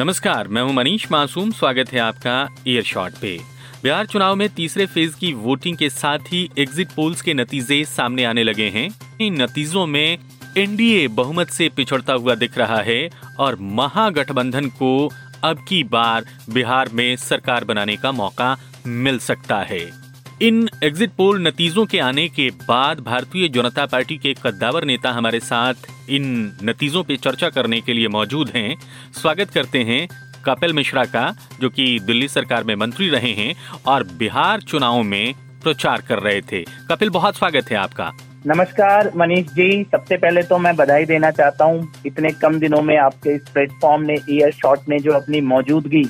नमस्कार, मैं हूँ मनीष मासूम, स्वागत है आपका एयर शॉट पे। बिहार चुनाव में तीसरे फ़ेज़ की वोटिंग के साथ ही एग्जिट पोल्स के नतीजे सामने आने लगे हैं। इन नतीजों में एनडीए बहुमत से पिछड़ता हुआ दिख रहा है और महागठबंधन को अब की बार बिहार में सरकार बनाने का मौका मिल सकता है। इन एग्जिट पोल नतीजों के आने के बाद भारतीय जनता पार्टी के कद्दावर नेता हमारे साथ इन नतीजों पे चर्चा करने के लिए मौजूद हैं। स्वागत करते हैं कपिल मिश्रा का, जो कि दिल्ली सरकार में मंत्री रहे हैं और बिहार चुनाव में प्रचार कर रहे थे। कपिल, बहुत स्वागत है आपका। नमस्कार, मनीष जी। सबसे पहले तो मैं बधाई देना चाहता हूँ। इतने कम दिनों में आपके इस प्लेटफॉर्म ने ईयर शॉट ने जो अपनी मौजूदगी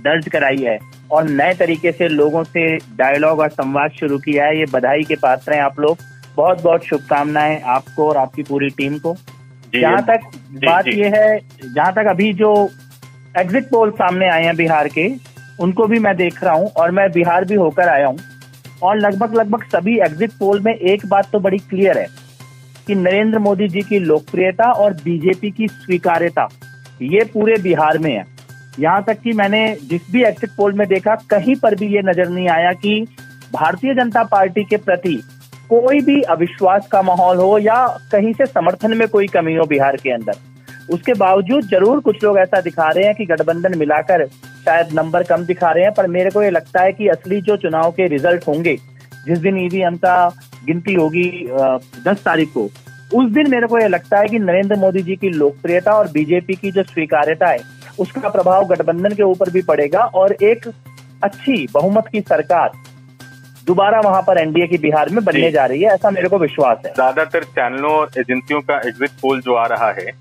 दर्ज कराई है और नए तरीके से लोगों से डायलॉग और संवाद शुरू किया है। ये बधाई के पात्र हैं आप लोग। बहुत बहुत शुभकामनाएँ आपको और आपकी पूरी टीम को। जहाँ तक जी, बात जी, ये है जहाँ तक अभी जो एग्जिट पोल सामने आए हैं बिहार के उनको भी मैं देख रहा हूँ और मैं बिहार भी होकर आया हूँ। और लगभग लगभग सभी एग्जिट पोल में एक बात तो बड़ी क्लियर है कि नरेंद्र मोदी जी की लोकप्रियता और बीजेपी की स्वीकार्यता ये पूरे बिहार में है। यहाँ तक कि मैंने जिस भी एग्जिट पोल में देखा, कहीं पर भी ये नज़र नहीं आया कि भारतीय जनता पार्टी के प्रति कोई भी अविश्वास का माहौल हो या कहीं से समर्थन में कोई कमी हो बिहार के अंदर। उसके बावजूद ज़रूर कुछ लोग ऐसा दिखा रहे हैं कि गठबंधन मिलाकर शायद नंबर कम दिखा रहे हैं, पर मेरे को ये लगता है कि असली जो चुनाव के रिज़ल्ट होंगे, जिस दिन ईवीएम का गिनती होगी दस तारीख को, उस दिन मेरे को ये लगता है कि नरेंद्र मोदी जी की लोकप्रियता और बीजेपी की जो स्वीकार्यता है उसका प्रभाव गठबंधन के ऊपर भी पड़ेगा और एक अच्छी बहुमत की सरकार दोबारा वहाँ पर एनडीए की बिहार में बनने जा। रही है ऐसा मेरे को विश्वास है। ज़्यादातर चैनलों और एजेंसियों का एग्जिट पोल जो आ रहा है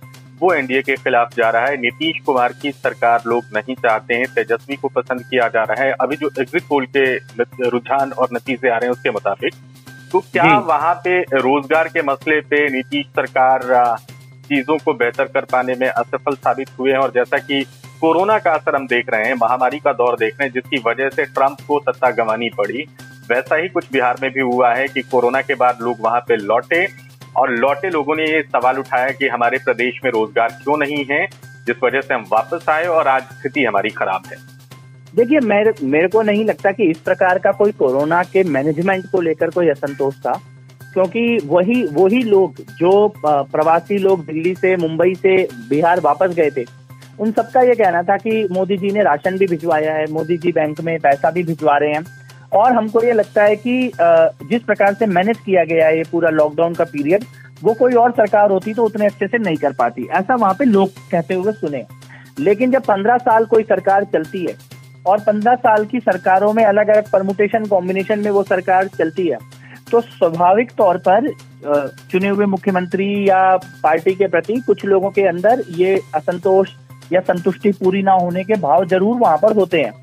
वो एनडीए के खिलाफ जा रहा है। नीतीश कुमार की सरकार लोग नहीं चाहते हैं तेजस्वी को पसंद किया जा रहा है। अभी जो एग्जिट पोल के रुझान और नतीजे आ रहे हैं उसके मुताबिक तो क्या वहाँ पे रोज़गार के मसले पे नीतीश सरकार चीज़ों को बेहतर कर पाने में असफल साबित हुए हैं और जैसा कि कोरोना का असर हम देख रहे हैं, महामारी का दौर देख रहे हैं, जिसकी वजह से ट्रंप को सत्ता गंवानी पड़ी। वैसा ही कुछ बिहार में भी हुआ है कि कोरोना के बाद लोग वहाँ पे लौटे और लौटे लोगों ने ये सवाल उठाया कि हमारे प्रदेश में रोज़गार क्यों नहीं है, जिस वजह से हम वापस आए और आज स्थिति हमारी खराब है। देखिए, मेरे मेरे को नहीं लगता कि इस प्रकार का कोई कोरोना के मैनेजमेंट को लेकर कोई असंतोष था। क्योंकि वही वही लोग जो प्रवासी लोग दिल्ली से, मुंबई से, बिहार वापस गए थे, उन सबका ये कहना था कि मोदी जी ने राशन भी भिजवाया है, मोदी जी बैंक में पैसा भी भिजवा रहे हैं। और हमको ये लगता है कि जिस प्रकार से मैनेज किया गया है ये पूरा लॉकडाउन का पीरियड वो कोई और सरकार होती तो उतने अच्छे से नहीं कर पाती। ऐसा वहाँ पे लोग कहते हुए सुने लेकिन जब पंद्रह साल कोई सरकार चलती है, और पंद्रह साल की सरकारों में अलग अलग परमुटेशन कॉम्बिनेशन में वो सरकार चलती है तो स्वाभाविक तौर पर चुने हुए मुख्यमंत्री या पार्टी के प्रति कुछ लोगों के अंदर ये असंतोष या संतुष्टि पूरी ना होने के भाव ज़रूर वहाँ पर होते हैं।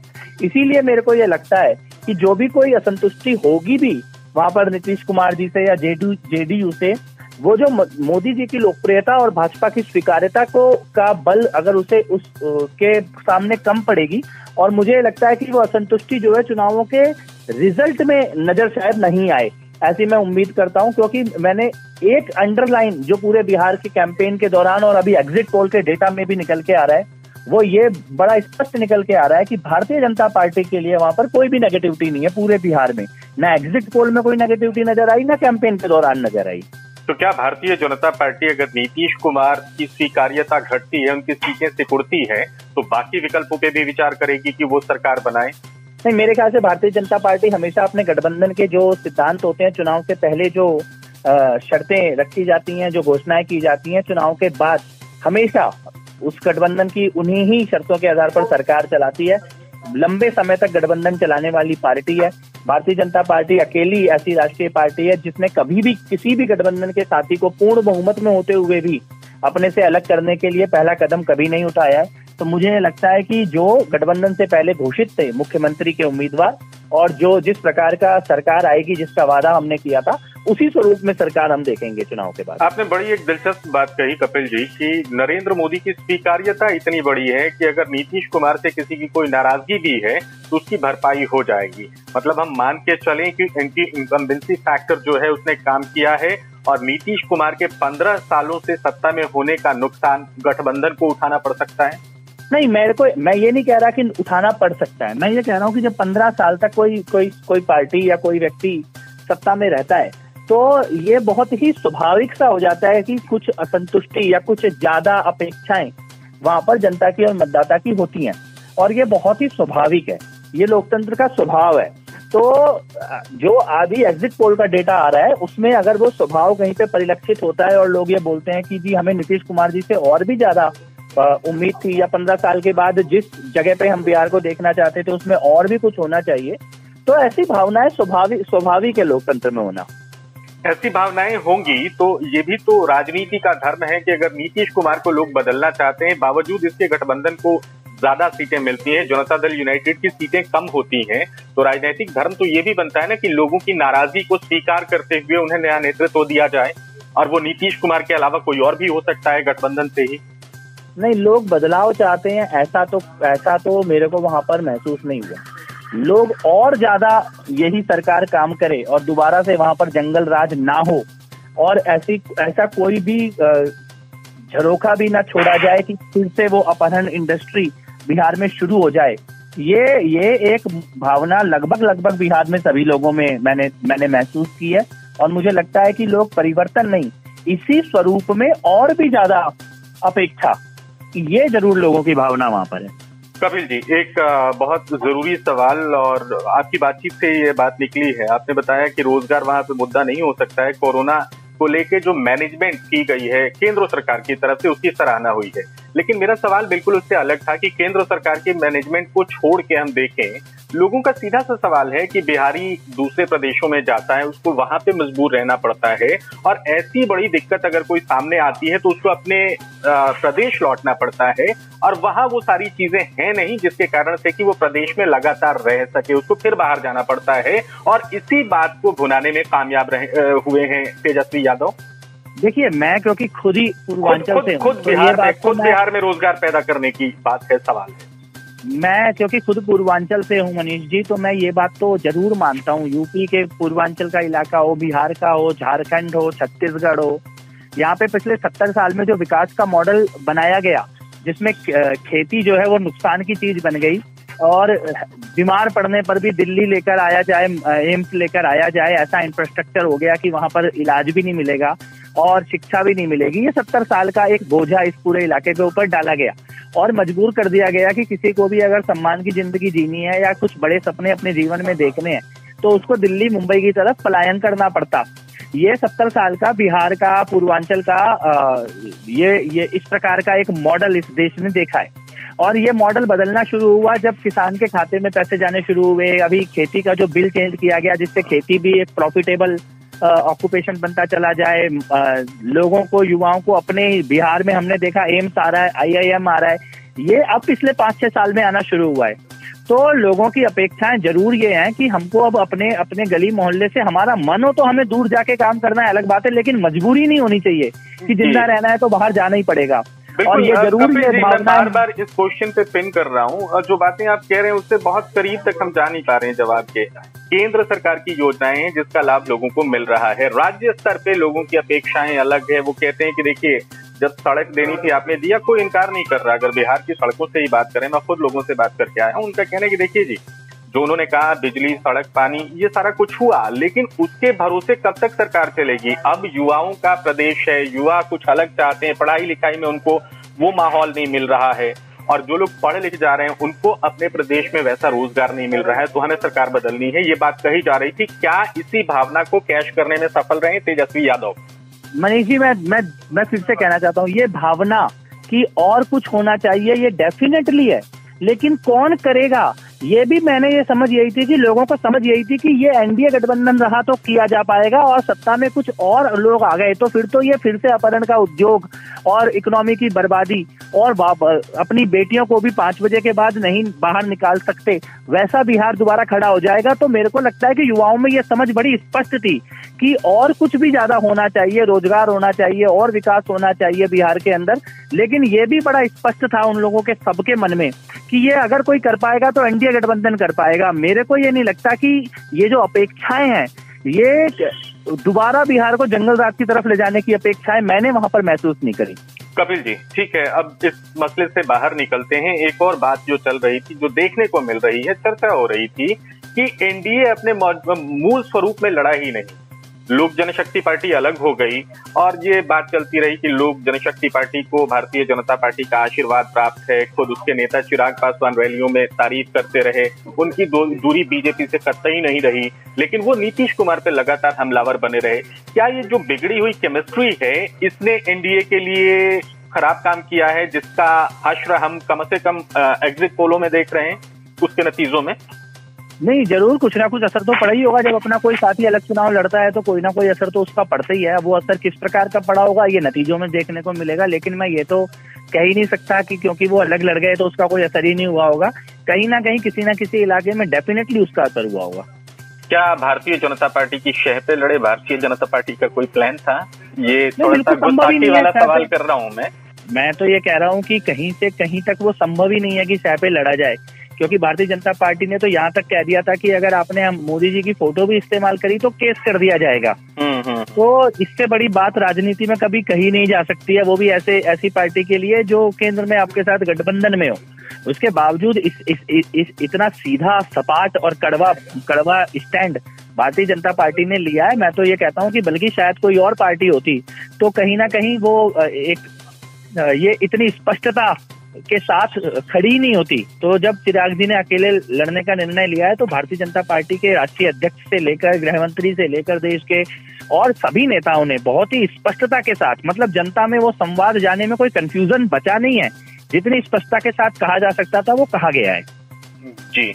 इसीलिए मेरे को ये लगता है कि जो भी कोई असंतुष्टि होगी भी वहाँ पर नीतीश कुमार जी से या जेडी, जेडीयू से, वो जो मोदी जी की लोकप्रियता और भाजपा की स्वीकार्यता को, का बल अगर उसे उस के सामने कम पड़ेगी और मुझे लगता है कि वो असंतुष्टि जो है चुनावों के रिज़ल्ट में नज़र शायद नहीं आए। ऐसी मैं उम्मीद करता हूँ, क्योंकि मैंने एक अंडरलाइन जो पूरे बिहार के कैंपेन के दौरान और अभी एग्जिट पोल के डेटा में भी निकल के आ रहा है, वो ये बड़ा स्पष्ट निकल के आ रहा है कि भारतीय जनता पार्टी के लिए वहाँ पर कोई भी नेगेटिविटी नहीं है पूरे बिहार में। ना एग्जिट पोल में कोई नेगेटिविटी नज़र आई, ना कैंपेन के दौरान नज़र आई। तो क्या भारतीय जनता पार्टी अगर नीतीश कुमार की स्वीकार्यता घटती है, उनकी सीटें सिकुड़ती है तो बाकी विकल्पों पे भी विचार करेगी कि वो सरकार बनाए? नहीं, मेरे ख्याल से भारतीय जनता पार्टी हमेशा अपने गठबंधन के जो सिद्धांत होते हैं, चुनाव से पहले जो शर्तें रखी जाती हैं, जो घोषणाएँ की जाती हैं, चुनाव के बाद हमेशा उस गठबंधन की उन्हीं ही शर्तों के आधार पर सरकार चलाती है। लंबे समय तक गठबंधन चलाने वाली पार्टी है। भारतीय जनता पार्टी अकेली ऐसी राष्ट्रीय पार्टी है, जिसने कभी भी किसी भी गठबंधन के साथी को पूर्ण बहुमत में होते हुए भी अपने से अलग करने के लिए पहला कदम कभी नहीं उठाया है। तो मुझे लगता है कि जो गठबंधन से पहले घोषित थे, मुख्यमंत्री के उम्मीदवार, और जो जिस प्रकार का सरकार आएगी, जिसका वादा हमने किया था, उसी स्वरूप में सरकार हम देखेंगे चुनाव के बाद। आपने बड़ी एक दिलचस्प बात कही, कपिल जी, कि नरेंद्र मोदी की स्वीकार्यता इतनी बड़ी है कि अगर नीतीश कुमार से किसी की कोई नाराज़गी भी है तो उसकी भरपाई हो जाएगी। मतलब हम मान के चलें कि एंटी इनकम्बेंसी फैक्टर जो है, उसने काम किया है, और नीतीश कुमार के पंद्रह सालों से सत्ता में होने का नुकसान गठबंधन को उठाना पड़ सकता है। नहीं, मेरे को मैं ये नहीं कह रहा कि उठाना पड़ सकता है। मैं ये कह रहा हूँ कि जब पंद्रह साल तक कोई कोई कोई पार्टी या कोई व्यक्ति सत्ता में रहता है तो ये बहुत ही स्वाभाविक सा हो जाता है कि कुछ असंतुष्टि या कुछ ज़्यादा अपेक्षाएँ वहाँ पर जनता की और मतदाता की होती हैं। और ये बहुत ही स्वाभाविक है। ये लोकतंत्र का स्वभाव है। तो जो आदि एग्जिट पोल का डेटा आ रहा है, उसमें अगर वो स्वभाव कहीं पे परिलक्षित होता है और लोग ये बोलते हैं कि जी हमें नीतीश कुमार जी से और भी ज़्यादा उम्मीद थी या पंद्रह साल के बाद जिस जगह पे हम बिहार को देखना चाहते थे, उसमें और भी कुछ होना चाहिए। तो ऐसी भावनाएँ स्वाभाविक स्वाभाविक है लोकतंत्र में होना। ऐसी भावनाएँ होंगी तो ये भी तो राजनीति का धर्म है कि अगर नीतीश कुमार को लोग बदलना चाहते हैं, बावजूद इसके गठबंधन को ज़्यादा सीटें मिलती हैं, जनता दल यूनाइटेड की सीटें कम होती हैं तो राजनीतिक धर्म तो ये भी बनता है ना कि लोगों की नाराज़गी को स्वीकार करते हुए उन्हें नया नेतृत्व दिया जाए, और वो नीतीश कुमार के अलावा कोई और भी हो सकता है गठबंधन से ही। नहीं, लोग बदलाव चाहते हैं, ऐसा तो ऐसा तो मेरे को वहाँ पर महसूस नहीं हुआ। लोग और ज़्यादा यही सरकार काम करे और दोबारा से वहाँ पर जंगल राज ना हो और ऐसी, ऐसा कोई भी झरोखा भी ना छोड़ा जाए कि फिर से वो अपहरण इंडस्ट्री बिहार में शुरू हो जाए। ये ये एक भावना लगभग लगभग बिहार में सभी लोगों में मैंने मैंने महसूस की है और मुझे लगता है कि लोग परिवर्तन नहीं, इसी स्वरूप में और भी ज़्यादा अपेक्षा ये ज़रूर लोगों की भावना वहाँ पर है। कपिल जी, एक बहुत ज़रूरी सवाल और आपकी बातचीत से ये बात निकली है। आपने बताया कि रोज़गार वहाँ पे मुद्दा नहीं हो सकता है। कोरोना को लेके जो मैनेजमेंट की गई है, केंद्र सरकार की तरफ़ से उसकी सराहना हुई है। लेकिन मेरा सवाल बिल्कुल उससे अलग था कि केंद्र सरकार के मैनेजमेंट को छोड़ के हम देखें लोगों का सीधा सा सवाल है कि बिहारी दूसरे प्रदेशों में जाता है उसको वहाँ पे मजबूर रहना पड़ता है और ऐसी बड़ी दिक्कत अगर कोई सामने आती है तो उसको अपने प्रदेश लौटना पड़ता है और वहाँ वो सारी चीज़ें हैं नहीं जिसके कारण से कि वो प्रदेश में लगातार रह सके उसको फिर बाहर जाना पड़ता है और इसी बात को भुनाने में कामयाब रहे हुए हैं तेजस्वी यादव। देखिए मैं क्योंकि खुद ही पूर्वांचल से खुद तो बिहार में खुद बिहार में रोज़गार पैदा करने की बात है सवाल है। मैं, क्योंकि खुद पूर्वांचल से हूँ मनीष जी तो मैं ये बात तो ज़रूर मानता हूँ। यूपी के पूर्वांचल का इलाका हो, बिहार का हो, झारखंड हो, छत्तीसगढ़ हो, यहाँ पे पिछले सत्तर साल में जो विकास का मॉडल बनाया गया, जिसमें खेती जो है वो नुकसान की चीज़ बन गई, और बीमार पड़ने पर भी दिल्ली लेकर आया जाए, एम्स लेकर आया जाए, ऐसा इंफ्रास्ट्रक्चर हो गया कि वहाँ पर इलाज भी नहीं मिलेगा और शिक्षा भी नहीं मिलेगी। ये सत्तर साल का एक बोझा इस पूरे इलाके के ऊपर डाला गया। और मजबूर कर दिया गया कि किसी को भी अगर सम्मान की ज़िंदगी जीनी है या कुछ बड़े सपने अपने जीवन में देखने हैं तो उसको दिल्ली मुंबई की तरफ़ पलायन करना पड़ता। ये सत्तर साल का बिहार का पूर्वांचल का आ, ये ये इस प्रकार का एक मॉडल इस देश ने देखा है। और ये मॉडल बदलना शुरू हुआ जब किसान के खाते में पैसे जाने शुरू हुए। अभी खेती का जो बिल चेंज किया गया जिससे खेती भी एक प्रॉफिटेबल ऑक्यूपेशन बनता चला जाए लोगों को युवाओं को अपने बिहार में हमने देखा एम्स आ रहा है आईआईएम आ रहा है। ये अब पिछले पाँच छह साल में आना शुरू हुआ है। तो लोगों की अपेक्षाएँ ज़रूर ये हैं कि हमको अब अपने अपने गली मोहल्ले से हमारा मन हो तो हमें दूर जाके काम करना है अलग बात है लेकिन मजबूरी नहीं होनी चाहिए कि ज़िंदा रहना है तो बाहर जाना ही पड़ेगा। और ये ज़रूर ये बार बार इस क्वेश्चन पे पिन कर रहा हूँ। और जो बातें आप कह रहे हैं उससे बहुत करीब तक हम जा नहीं पा रहे हैं जवाब के। केंद्र सरकार की योजनाएँ जिसका लाभ लोगों को मिल रहा है। राज्य स्तर पे लोगों की अपेक्षाएँ अलग है। वो कहते हैं कि देखिए, जब सड़क देनी थी, आपने दिया, कोई इनकार नहीं कर रहा। अगर बिहार की सड़कों से ही बात करें, मैं खुद लोगों से बात करके आया हूँ। उनका कहना है कि देखिए जी, जो उन्होंने कहा, बिजली, सड़क, पानी, ये सारा कुछ हुआ, लेकिन उसके भरोसे कब तक सरकार चलेगी? अब युवाओं का प्रदेश है, युवा कुछ अलग चाहते हैं पढ़ाई लिखाई में उनको वो माहौल नहीं मिल रहा है। और जो लोग पढ़े लिखे जा रहे हैं, उनको अपने प्रदेश में वैसा रोज़गार नहीं मिल रहा है तो हमें सरकार बदलनी है। ये बात कही जा रही थी, क्या इसी भावना को कैश करने में सफल रहे तेजस्वी यादव? मनीष जी, मैं मैं मैं फिर से कहना चाहता हूँ, ये भावना कि और कुछ होना चाहिए, ये डेफिनेटली है। लेकिन कौन करेगा? ये भी मैंने ये समझ यही थी कि लोगों को समझ यही थी कि ये एनडीए गठबंधन रहा तो किया जा पाएगा और सत्ता में कुछ और लोग आ गए तो फिर तो ये फिर से अपहरण का उद्योग और इकोनॉमी की बर्बादी और अपनी बेटियों को भी पाँच बजे के बाद नहीं बाहर निकाल सकते। वैसा बिहार दोबारा खड़ा हो जाएगा तो मेरे को लगता है कि युवाओं में यह समझ बड़ी स्पष्ट थी कि और कुछ भी ज़्यादा होना चाहिए, रोज़गार होना चाहिए, और विकास होना चाहिए बिहार के अंदर। लेकिन ये भी बड़ा स्पष्ट था उन लोगों के, सबके मन में कि ये अगर कोई कर पाएगा तो एनडीए गठबंधन कर पाएगा। मेरे को ये नहीं लगता कि ये जो अपेक्षाएँ हैं, ये दोबारा बिहार को जंगल राज की तरफ़ ले जाने की अपेक्षाएँ मैंने वहाँ पर महसूस नहीं करी। कपिल जी, ठीक है, अब इस मसले से बाहर निकलते हैं। एक और बात जो चल रही थी, जो देखने को मिल रही है, चर्चा हो रही थी कि एनडीए अपने मूल स्वरूप में लड़ा ही नहीं। लोक जनशक्ति पार्टी अलग हो गई और ये बात चलती रही कि लोक जनशक्ति पार्टी को भारतीय जनता पार्टी का आशीर्वाद प्राप्त है। खुद उसके नेता चिराग पासवान रैलियों में तारीफ़ करते रहे। उनकी दूरी बीजेपी से कतई नहीं रही, लेकिन वो नीतीश कुमार पे लगातार हमलावर बने रहे। क्या ये जो बिगड़ी हुई केमिस्ट्री है, इसने एनडीए के लिए खराब काम किया है, जिसका हश्र हम कम से कम एग्जिट पोलो में देख रहे हैं, उसके नतीजों में? नहीं ज़रूर कुछ ना कुछ असर तो पड़ा ही होगा। जब अपना कोई साथी अलग चुनाव लड़ता है तो कोई ना कोई असर तो उसका पड़ता ही है। वो असर किस प्रकार का पड़ा होगा ये नतीजों में देखने को मिलेगा। लेकिन मैं ये तो कह ही नहीं सकता कि क्योंकि वो अलग लड़ गए तो उसका कोई असर ही नहीं हुआ होगा। कहीं ना कहीं किसी ना किसी इलाके में डेफिनेटली उसका असर हुआ होगा। क्या भारतीय जनता पार्टी की शह पे लड़े? भारतीय जनता पार्टी का कोई प्लान था? ये थोड़ा सा वाला सवाल कर रहा हूँ मैं। मैं तो ये कह रहा हूँ कि कहीं से कहीं तक वो संभव ही नहीं है कि सह पे लड़ा जाए। क्योंकि भारतीय जनता पार्टी ने तो यहाँ तक कह दिया था कि अगर आपने मोदी जी की फ़ोटो भी इस्तेमाल करी तो केस कर दिया जाएगा। हम्म, हम्म। तो इससे बड़ी बात राजनीति में कभी कही नहीं जा सकती है। वो भी ऐसे ऐसी पार्टी के लिए जो केंद्र में आपके साथ गठबंधन में हो। उसके बावजूद इस, इस, इस, इस इतना सीधा सपाट और कड़वा कड़वा स्टैंड भारतीय जनता पार्टी ने लिया है। मैं तो ये कहता हूँ कि बल्कि शायद कोई और पार्टी होती तो कहीं ना कहीं वो एक ये इतनी स्पष्टता के साथ खड़ी नहीं होती। तो जब चिराग जी ने अकेले लड़ने का निर्णय लिया है तो भारतीय जनता पार्टी के राष्ट्रीय अध्यक्ष से लेकर गृह मंत्री से लेकर देश के और सभी नेताओं ने बहुत ही स्पष्टता के साथ मतलब जनता में वो संवाद जाने में कोई कंफ्यूजन बचा नहीं है। जितनी स्पष्टता के साथ कहा जा सकता था वो कहा गया है। जी।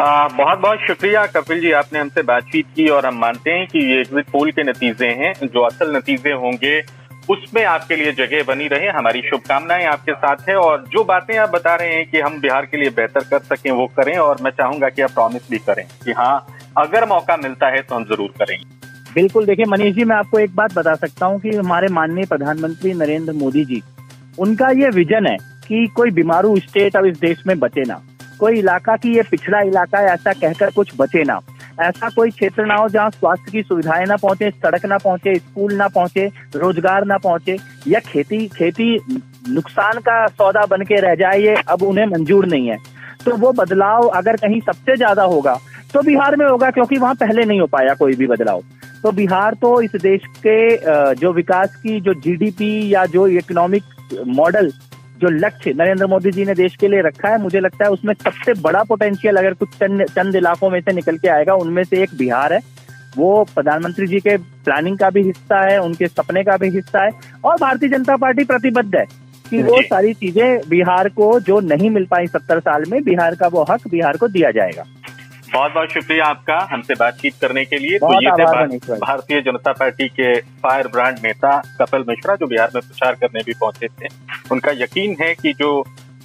आ, बहुत बहुत शुक्रिया कपिल जी आपने हमसे बातचीत की और हम मानते हैं कि ये एग्जिट पोल के नतीजे हैं जो असल नतीजे होंगे उसमें आपके लिए जगह बनी रहे। हमारी शुभकामनाएँ आपके साथ है और जो बातें आप बता रहे हैं कि हम बिहार के लिए बेहतर कर सकें, वो करें और मैं चाहूँगा कि आप प्रॉमिस भी करें कि हाँ अगर मौका मिलता है तो हम ज़रूर करेंगे। बिल्कुल, देखिए मनीष जी, मैं आपको एक बात बता सकता हूँ कि हमारे माननीय प्रधानमंत्री नरेंद्र मोदी जी, उनका ये विजन है कि कोई बीमारू स्टेट अब इस देश में बचे ना। कोई इलाका की ये पिछड़ा इलाका है ऐसा कहकर कुछ बचे ना। ऐसा कोई क्षेत्र ना हो जहाँ स्वास्थ्य की सुविधाएँ ना पहुँचे, सड़क ना पहुँचे, स्कूल ना पहुँचे, रोज़गार ना पहुँचे, या खेती खेती नुकसान का सौदा बन के रह जाए, ये अब उन्हें मंजूर नहीं है। तो वो बदलाव अगर कहीं सबसे ज़्यादा होगा तो बिहार में होगा, क्योंकि वहाँ पहले नहीं हो पाया कोई भी बदलाव। तो बिहार तो इस देश के जो विकास की, जो जीडीपी या जो इकोनॉमिक मॉडल जो लक्ष्य नरेंद्र मोदी जी ने देश के लिए रखा है मुझे लगता है उसमें सबसे बड़ा पोटेंशियल अगर कुछ चंद चंद इलाकों में से निकल के आएगा उनमें से एक बिहार है। वो प्रधानमंत्री जी के प्लानिंग का भी हिस्सा है उनके सपने का भी हिस्सा है और भारतीय जनता पार्टी प्रतिबद्ध है कि वो सारी चीज़ें बिहार को जो नहीं मिल पाई सत्तर साल में बिहार का वो हक बिहार को दिया जाएगा। बहुत बहुत शुक्रिया आपका हमसे बातचीत करने के लिए। तो ये थे भारतीय जनता पार्टी के फायर ब्रांड नेता कपिल मिश्रा जो बिहार में प्रचार करने भी पहुँचे थे। उनका यकीन है कि जो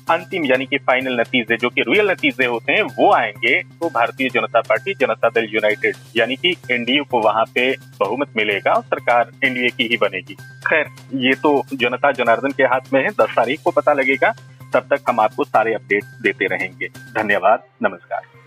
अंतिम यानी कि फाइनल नतीजे जो कि रियल नतीजे होते हैं वो आएँगे तो भारतीय जनता पार्टी जनता दल यूनाइटेड यानी कि एनडीए को वहाँ पे बहुमत मिलेगा और सरकार एनडीए की ही बनेगी। खैर ये तो जनता जनार्दन के हाथ में है। दस तारीख को पता लगेगा। तब तक हम आपको सारे अपडेट देते रहेंगे। धन्यवाद। नमस्कार।